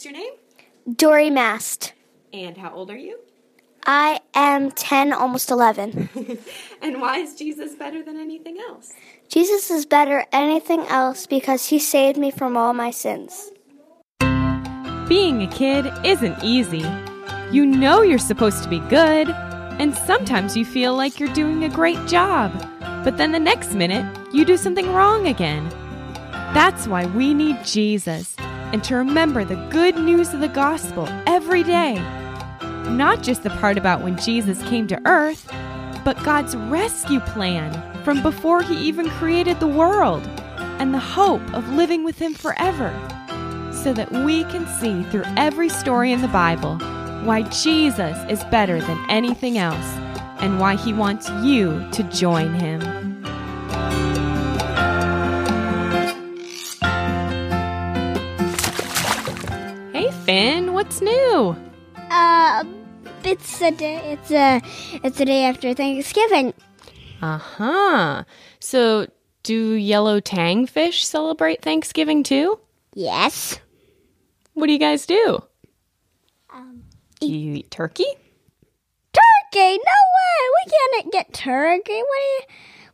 What's your name? Dory Mast. And how old are you? I am 10, almost 11. and why is Jesus better than anything else? Jesus is better anything else because he saved me from all my sins. Being a kid isn't easy. You know you're supposed to be good, and sometimes you feel like you're doing a great job. But then the next minute, you do something wrong again. That's why we need Jesus and to remember the good news of the gospel every day. Not just the part about when Jesus came to earth, but God's rescue plan from before he even created the world and the hope of living with him forever. So that we can see through every story in the Bible why Jesus is better than anything else and why he wants you to join him. Finn, what's new? Uh, it's a day. It's a. It's a day after Thanksgiving. Uh huh. So, do yellow tang fish celebrate Thanksgiving too? Yes. What do you guys do? Um, do you eat turkey? Turkey? No way. We can't get turkey. We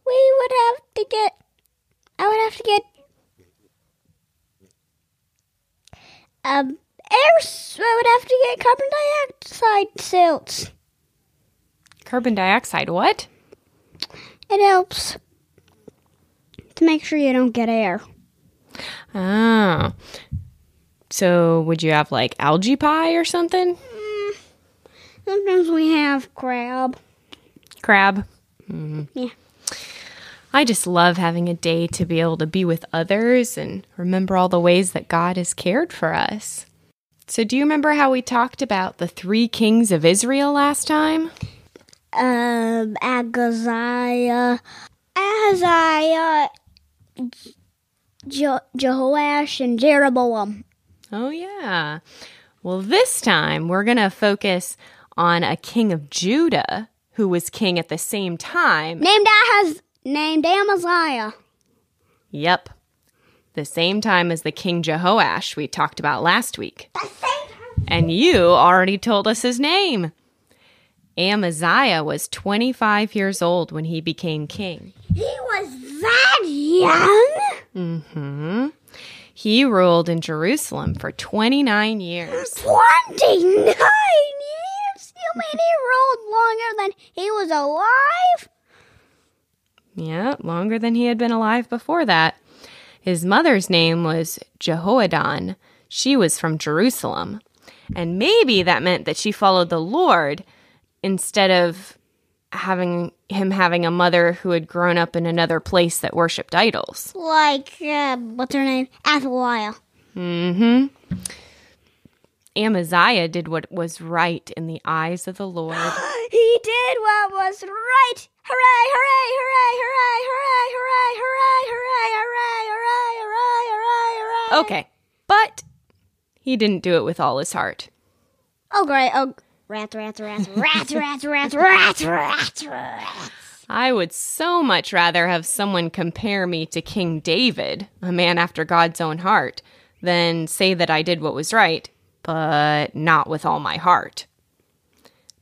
we would have to get. I would have to get. Um, air. I would have to get carbon dioxide salts. Carbon dioxide? What? It helps to make sure you don't get air. Oh. So, would you have like algae pie or something? Mm, sometimes we have crab. Crab? Mm-hmm. Yeah. I just love having a day to be able to be with others and remember all the ways that God has cared for us. So, do you remember how we talked about the three kings of Israel last time? Um, Agaziah, Ahaziah, Je- Jehoash, and Jeroboam. Oh, yeah. Well, this time we're going to focus on a king of Judah who was king at the same time. Named Ahaz, named Amaziah. Yep. The same time as the King Jehoash we talked about last week. The same time. And you already told us his name. Amaziah was 25 years old when he became king. He was that young? Mm-hmm. He ruled in Jerusalem for 29 years. 29 years? You mean he ruled longer than he was alive? Yeah, longer than he had been alive before that. His mother's name was Jehoaddan. She was from Jerusalem. And maybe that meant that she followed the Lord instead of having him having a mother who had grown up in another place that worshipped idols. Like, uh, what's her name? Athaliah. Mm hmm. Amaziah did what was right in the eyes of the Lord. he did what was right. Hooray, hooray, hooray, hooray, hooray, hooray, hooray, hooray, hooray, hooray, hooray, hooray, hooray. Okay, but he didn't do it with all his heart. Oh, great. Oh, rats, rats, rats, rats, rats, rats, rats, rats, rats. I would so much rather have someone compare me to King David, a man after God's own heart, than say that I did what was right, but not with all my heart.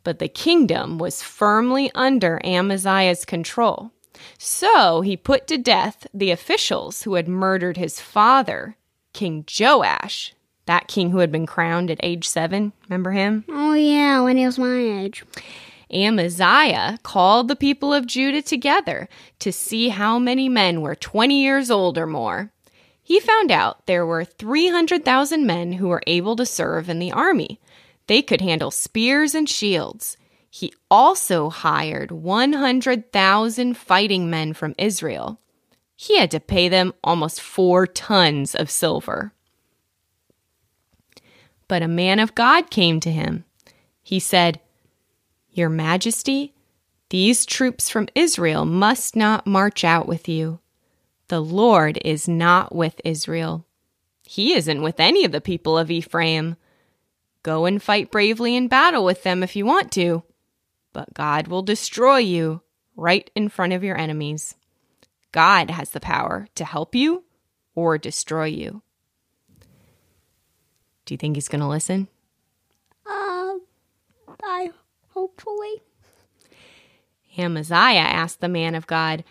But the kingdom was firmly under Amaziah's control. So he put to death the officials who had murdered his father, King Joash, that king who had been crowned at age seven. Remember him? Oh, yeah, when he was my age. Amaziah called the people of Judah together to see how many men were 20 years old or more. He found out there were 300,000 men who were able to serve in the army. They could handle spears and shields. He also hired 100,000 fighting men from Israel. He had to pay them almost four tons of silver. But a man of God came to him. He said, Your Majesty, these troops from Israel must not march out with you. The Lord is not with Israel. He isn't with any of the people of Ephraim. Go and fight bravely in battle with them if you want to, but God will destroy you right in front of your enemies. God has the power to help you or destroy you. Do you think he's going to listen? Uh, I hopefully. Amaziah asked the man of God,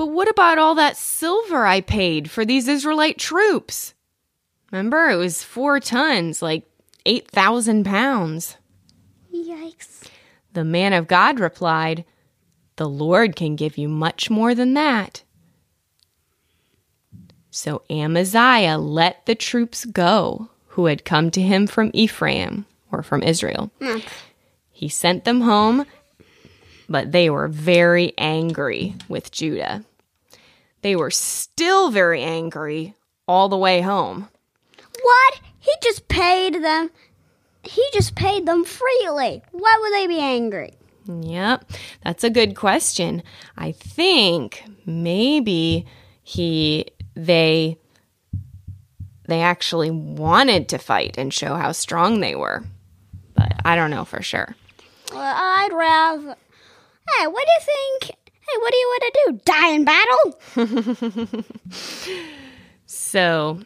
But what about all that silver I paid for these Israelite troops? Remember, it was four tons, like 8,000 pounds. Yikes. The man of God replied, The Lord can give you much more than that. So Amaziah let the troops go who had come to him from Ephraim or from Israel. Mm. He sent them home, but they were very angry with Judah. They were still very angry all the way home. What? He just paid them. He just paid them freely. Why would they be angry? Yep, that's a good question. I think maybe he they they actually wanted to fight and show how strong they were. But I don't know for sure. Well, I'd rather. Hey, what do you think? Hey, what do you want to do? Die in battle? So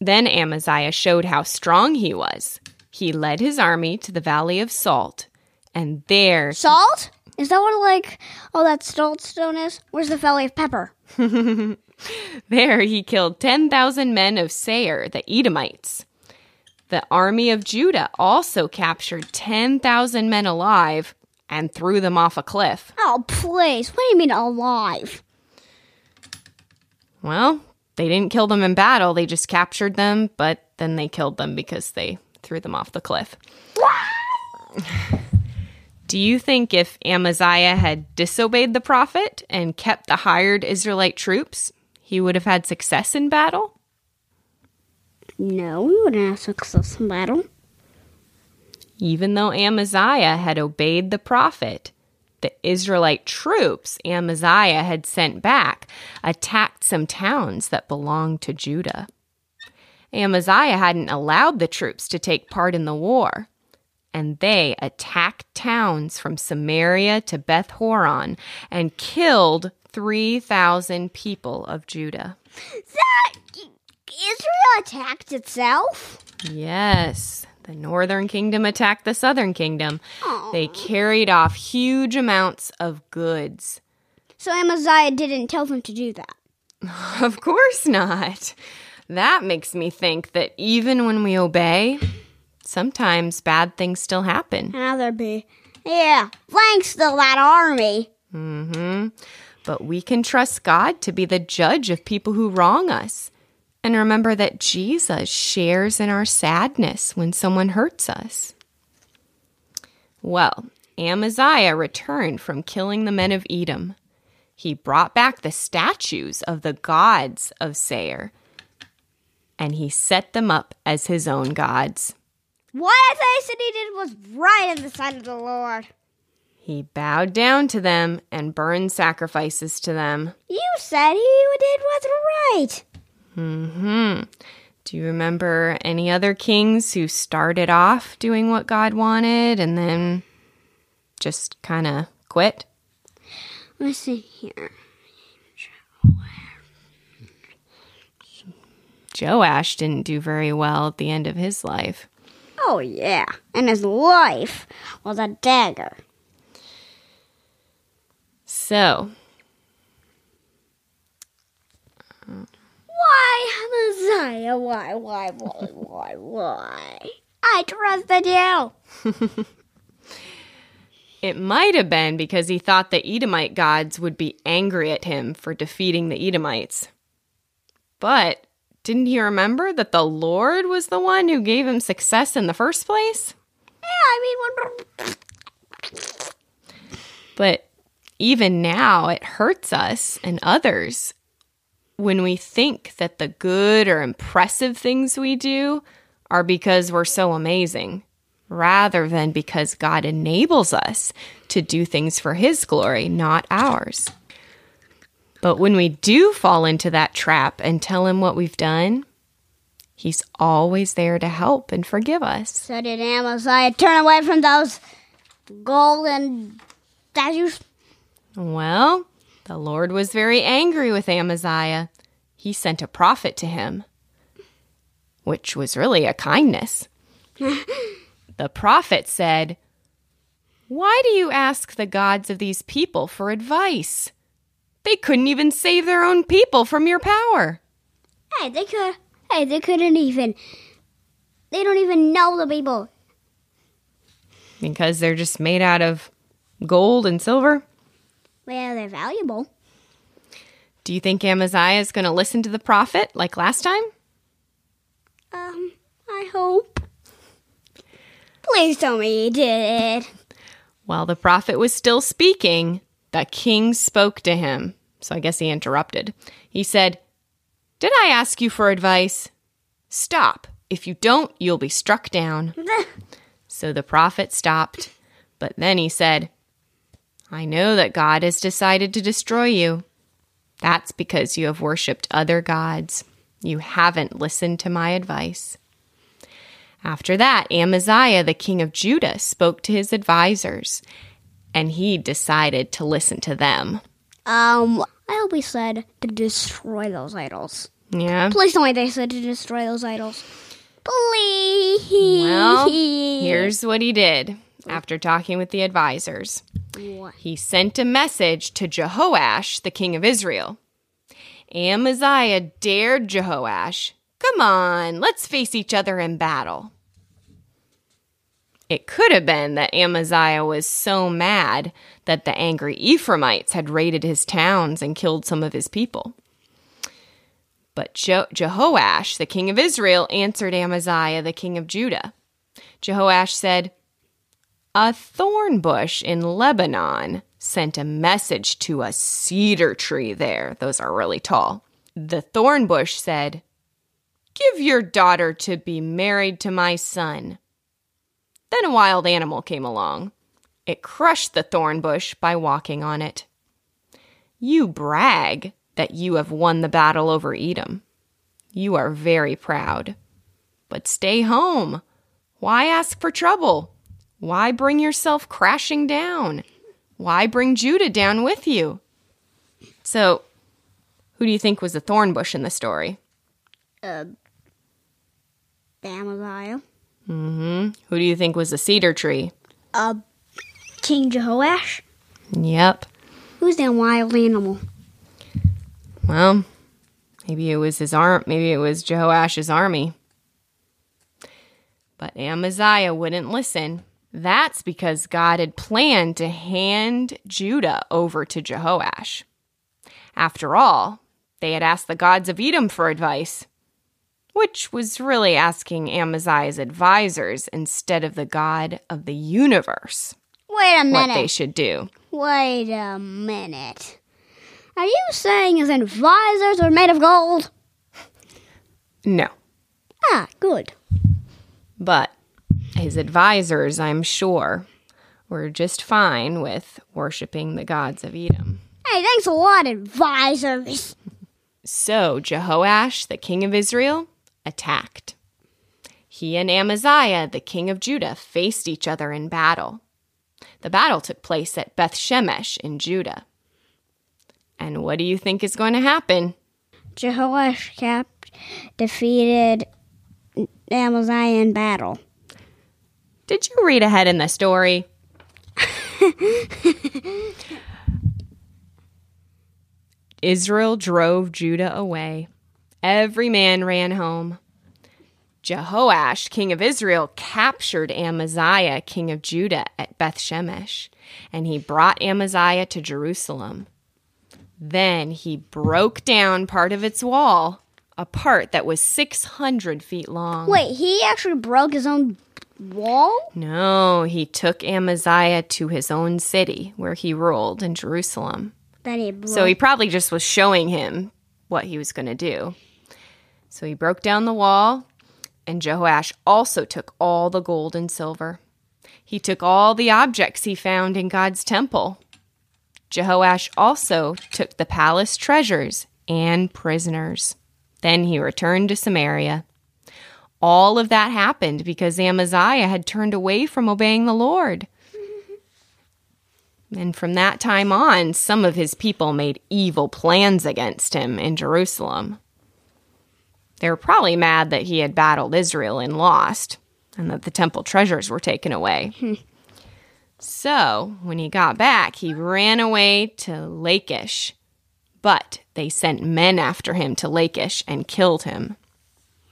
then Amaziah showed how strong he was. He led his army to the valley of Salt, and there Salt? Is that what like all that salt stone is? Where's the valley of pepper? There he killed 10,000 men of Seir, the Edomites. The army of Judah also captured 10,000 men alive and threw them off a cliff. Oh, please. What do you mean alive? Well, they didn't kill them in battle, they just captured them, but then they killed them because they threw them off the cliff. Do you think if Amaziah had disobeyed the prophet and kept the hired Israelite troops, he would have had success in battle? No, we wouldn't have success in battle. Even though Amaziah had obeyed the prophet, the Israelite troops Amaziah had sent back attacked some towns that belonged to Judah. Amaziah hadn't allowed the troops to take part in the war, and they attacked towns from Samaria to Beth Horon and killed 3,000 people of Judah. That Israel attacked itself? Yes, the northern kingdom attacked the southern kingdom. They carried off huge amounts of goods. So Amaziah didn't tell them to do that. Of course not. That makes me think that even when we obey, sometimes bad things still happen. How there be? Yeah, thanks to that army. Mm-hmm. But we can trust God to be the judge of people who wrong us. And remember that Jesus shares in our sadness when someone hurts us. Well, Amaziah returned from killing the men of Edom. He brought back the statues of the gods of Seir, and he set them up as his own gods. What I said he did was right in the sight of the Lord. He bowed down to them and burned sacrifices to them. You said he did what's right. Hmm. Do you remember any other kings who started off doing what God wanted and then just kind of quit? Let's see here. Joash didn't do very well at the end of his life. Oh, yeah. And his life was a dagger. So, Why, Messiah? Why, why, why, why, why? I trusted you. it might have been because he thought the Edomite gods would be angry at him for defeating the Edomites. But didn't he remember that the Lord was the one who gave him success in the first place? Yeah, I mean, But even now, it hurts us and others when we think that the good or impressive things we do are because we're so amazing, rather than because God enables us to do things for His glory, not ours. But when we do fall into that trap and tell Him what we've done, He's always there to help and forgive us. so did Amaziah turn away from those golden statues? Well, the Lord was very angry with Amaziah. He sent a prophet to him. which was really a kindness. the prophet said, Why do you ask the gods of these people for advice? They couldn't even save their own people from your power. Hey, they could. Hey, they couldn't even. They don't even know the people. Because they're just made out of gold and silver? Well, they're valuable. Do you think Amaziah is going to listen to the prophet like last time? Um, I hope. Please tell me he did it. While the prophet was still speaking, the king spoke to him. So I guess he interrupted. He said, Did I ask you for advice? Stop. If you don't, you'll be struck down. so the prophet stopped. But then he said, I know that God has decided to destroy you. That's because you have worshipped other gods. You haven't listened to my advice. After that, Amaziah, the king of Judah, spoke to his advisors, and he decided to listen to them. Um, I he said to destroy those idols. Yeah. Please tell me they said to destroy those idols. Please. Well, here's what he did after talking with the advisors. What? He sent a message to Jehoash, the king of Israel. Amaziah dared Jehoash, Come on, let's face each other in battle. It could have been that Amaziah was so mad that the angry Ephraimites had raided his towns and killed some of his people. But Je- Jehoash, the king of Israel, answered Amaziah, the king of Judah. Jehoash said, A thorn bush in Lebanon sent a message to a cedar tree there. Those are really tall. The thorn bush said, Give your daughter to be married to my son. Then a wild animal came along. It crushed the thorn bush by walking on it. You brag that you have won the battle over Edom. You are very proud. But stay home. Why ask for trouble? Why bring yourself crashing down? Why bring Judah down with you? So, who do you think was the thorn bush in the story? Uh, Amaziah. Mm-hmm. Who do you think was the cedar tree? Uh, King Jehoash. Yep. Who's that wild animal? Well, maybe it was his arm. Maybe it was Jehoash's army. But Amaziah wouldn't listen. That's because God had planned to hand Judah over to Jehoash. After all, they had asked the gods of Edom for advice, which was really asking Amaziah's advisors instead of the God of the universe Wait a minute. what they should do. Wait a minute. Are you saying his advisors are made of gold? No. Ah, good. But his advisors, I'm sure, were just fine with worshiping the gods of Edom. Hey, thanks a lot, advisors. So Jehoash, the king of Israel, attacked. He and Amaziah, the king of Judah, faced each other in battle. The battle took place at Beth Shemesh in Judah. And what do you think is going to happen? Jehoash defeated Amaziah in battle. Did you read ahead in the story? Israel drove Judah away. Every man ran home. Jehoash, king of Israel, captured Amaziah, king of Judah, at Beth Shemesh, and he brought Amaziah to Jerusalem. Then he broke down part of its wall, a part that was 600 feet long. Wait, he actually broke his own wall? No, he took Amaziah to his own city where he ruled in Jerusalem. Then he broke. So he probably just was showing him what he was going to do. So he broke down the wall, and Jehoash also took all the gold and silver. He took all the objects he found in God's temple. Jehoash also took the palace treasures and prisoners. Then he returned to Samaria. All of that happened because Amaziah had turned away from obeying the Lord. And from that time on, some of his people made evil plans against him in Jerusalem. They were probably mad that he had battled Israel and lost, and that the temple treasures were taken away. so, when he got back, he ran away to Lachish. But they sent men after him to Lachish and killed him.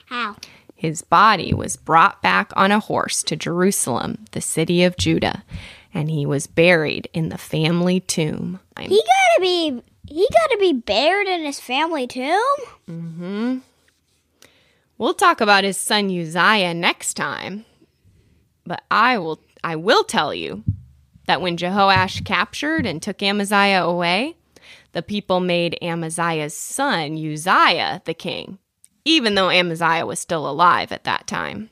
How? His body was brought back on a horse to Jerusalem, the city of Judah, and he was buried in the family tomb. He gotta be. He gotta be buried in his family tomb. Mm-hmm. We'll talk about his son Uzziah next time. But I will I will tell you that when Jehoash captured and took Amaziah away, the people made Amaziah's son Uzziah the king, even though Amaziah was still alive at that time.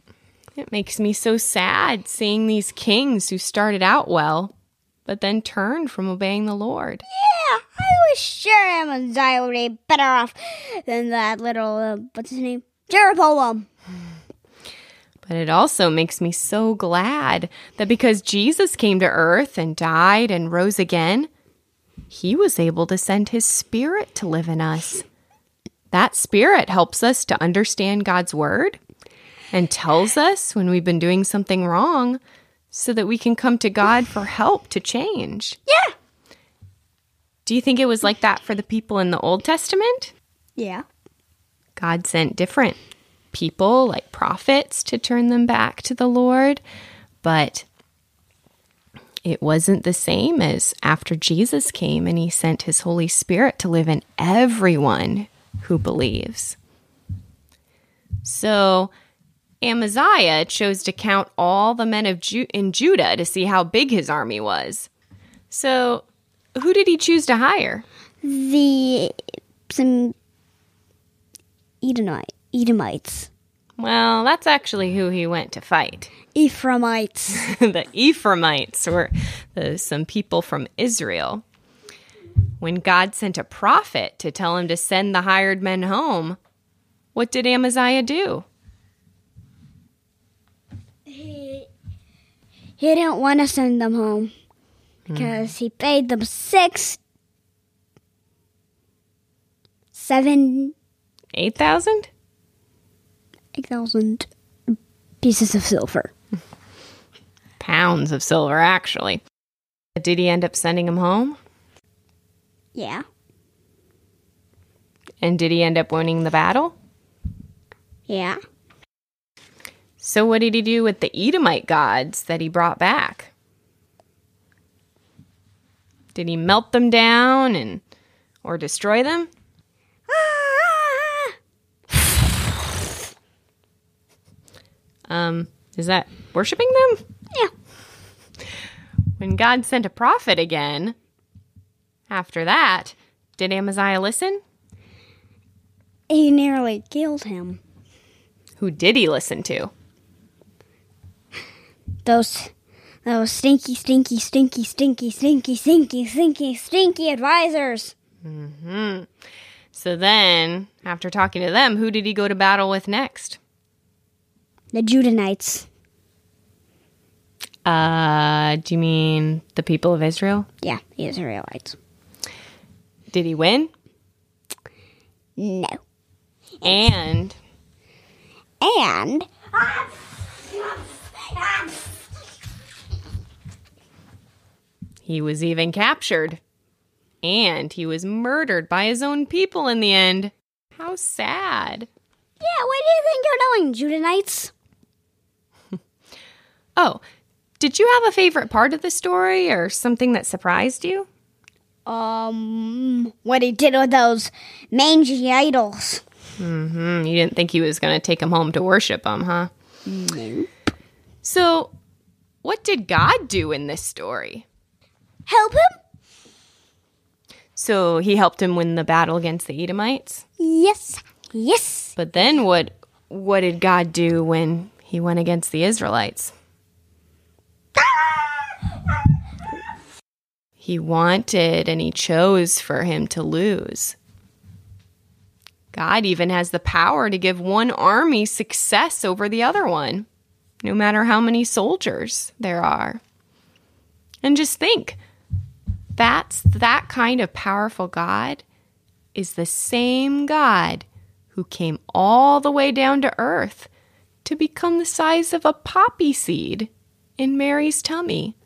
It makes me so sad seeing these kings who started out well, but then turned from obeying the Lord. Yeah, I was sure Amaziah would be better off than that little uh, what's his name, Jeroboam. But it also makes me so glad that because Jesus came to earth and died and rose again, he was able to send his spirit to live in us. That spirit helps us to understand God's word and tells us when we've been doing something wrong so that we can come to God for help to change. Yeah. Do you think it was like that for the people in the Old Testament? Yeah. God sent different people, like prophets, to turn them back to the Lord, but it wasn't the same as after Jesus came and he sent his Holy Spirit to live in everyone who believes. So, Amaziah chose to count all the men of Ju- in Judah to see how big his army was. So, who did he choose to hire? The some Edomite, Edomites, Well, that's actually who he went to fight. Ephraimites. the Ephraimites were the, some people from Israel. When God sent a prophet to tell him to send the hired men home, what did Amaziah do? he he didn't want to send them home because he paid them six, seven, 8,000? pieces of silver. Pounds of silver, actually. Did he end up sending them home? Yeah. And did he end up winning the battle? Yeah. So, what did he do with the Edomite gods that he brought back? Did he melt them down and or destroy them? Um, is that worshiping them? Yeah. When God sent a prophet again, after that, did Amaziah listen? He nearly killed him. Who did he listen to? Those those stinky, stinky, stinky, stinky, stinky, stinky, stinky, stinky advisors. Mhm. So then, after talking to them, who did he go to battle with next? The Judanites. Uh, do you mean the people of Israel? Yeah, the Israelites. Did he win? No. And And he was even captured. And he was murdered by his own people in the end. How sad. yeah, what do you think you're doing, Judanites? Oh, did you have a favorite part of the story or something that surprised you? Um, what he did with those mangy idols. Hmm, you didn't think he was going to take them home to worship them, huh? No. So, what did God do in this story? Help him? So, he helped him win the battle against the Edomites? Yes. Yes. But then what what did God do when he went against the Israelites? He wanted and he chose for him to lose. God even has the power to give one army success over the other one, no matter how many soldiers there are. And just think that's that kind of powerful God is the same God who came all the way down to earth to become the size of a poppy seed in Mary's tummy,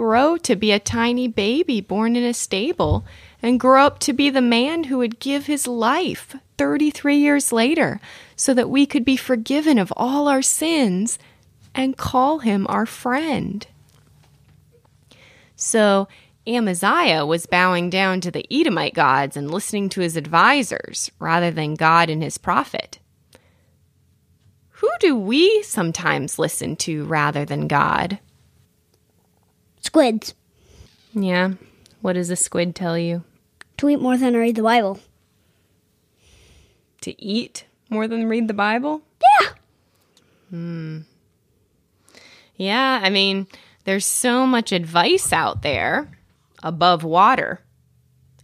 grow to be a tiny baby born in a stable, and grow up to be the man who would give his life 33 years later so that we could be forgiven of all our sins and call him our friend. So, Amaziah was bowing down to the Edomite gods and listening to his advisors rather than God and his prophet. Who do we sometimes listen to rather than God? Squids. Yeah. What does a squid tell you? To eat more than read the Bible. To eat more than read the Bible? Yeah. Hmm. Yeah, I mean, there's so much advice out there above water.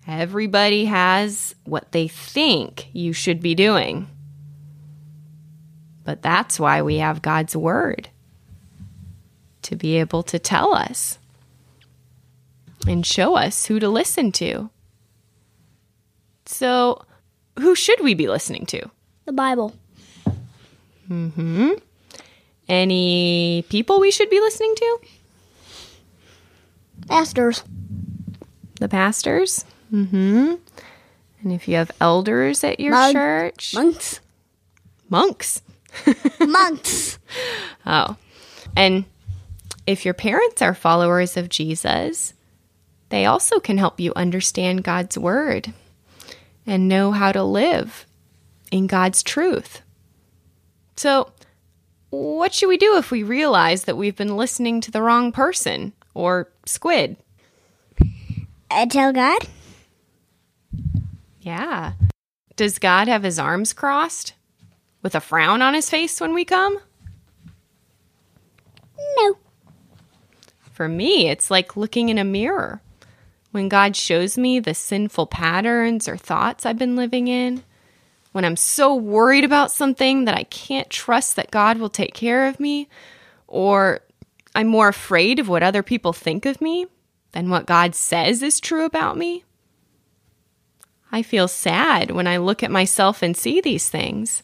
Everybody has what they think you should be doing. But that's why we have God's Word to be able to tell us and show us who to listen to. So, who should we be listening to? The Bible. Hmm. Any people we should be listening to? Pastors. The pastors? Mm-hmm. And if you have elders at your Mon- church? Monks. Monks. Monks. Oh. And if your parents are followers of Jesus, they also can help you understand God's word and know how to live in God's truth. So, what should we do if we realize that we've been listening to the wrong person or squid? I tell God. Yeah. Does God have his arms crossed with a frown on his face when we come? No. For me, it's like looking in a mirror. When God shows me the sinful patterns or thoughts I've been living in, when I'm so worried about something that I can't trust that God will take care of me, or I'm more afraid of what other people think of me than what God says is true about me. I feel sad when I look at myself and see these things.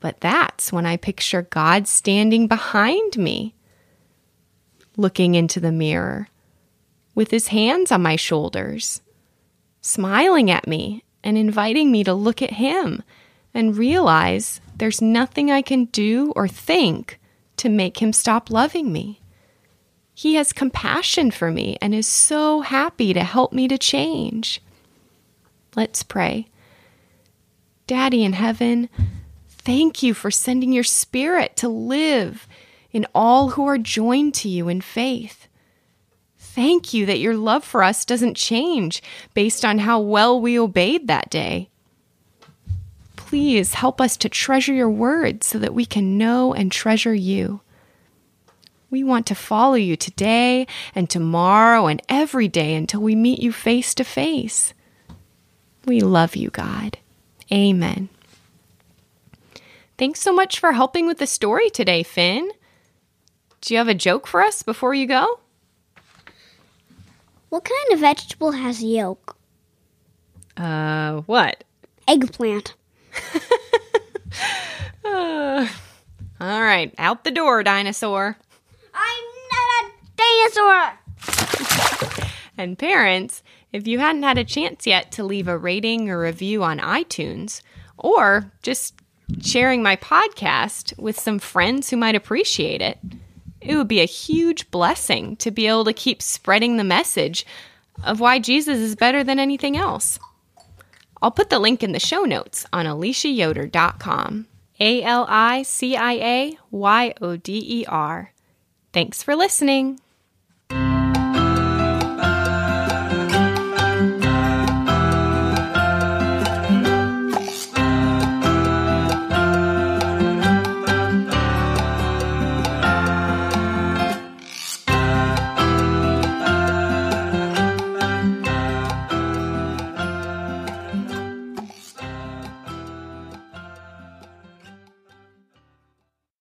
But that's when I picture God standing behind me, looking into the mirror, with his hands on my shoulders, smiling at me and inviting me to look at him and realize there's nothing I can do or think to make him stop loving me. He has compassion for me and is so happy to help me to change. Let's pray. Daddy in heaven, thank you for sending your spirit to live in all who are joined to you in faith. Thank you that your love for us doesn't change based on how well we obeyed that day. Please help us to treasure your words so that we can know and treasure you. We want to follow you today and tomorrow and every day until we meet you face to face. We love you, God. Amen. Thanks so much for helping with the story today, Finn. Do you have a joke for us before you go? What kind of vegetable has a yolk? Uh, what? Eggplant. Uh, all right, out the door, dinosaur. I'm not a dinosaur. And parents, if you hadn't had a chance yet to leave a rating or review on iTunes, or just sharing my podcast with some friends who might appreciate it, it would be a huge blessing to be able to keep spreading the message of why Jesus is better than anything else. I'll put the link in the show notes on aliciayoder.com. A L I C I A Y O D E R. Thanks for listening.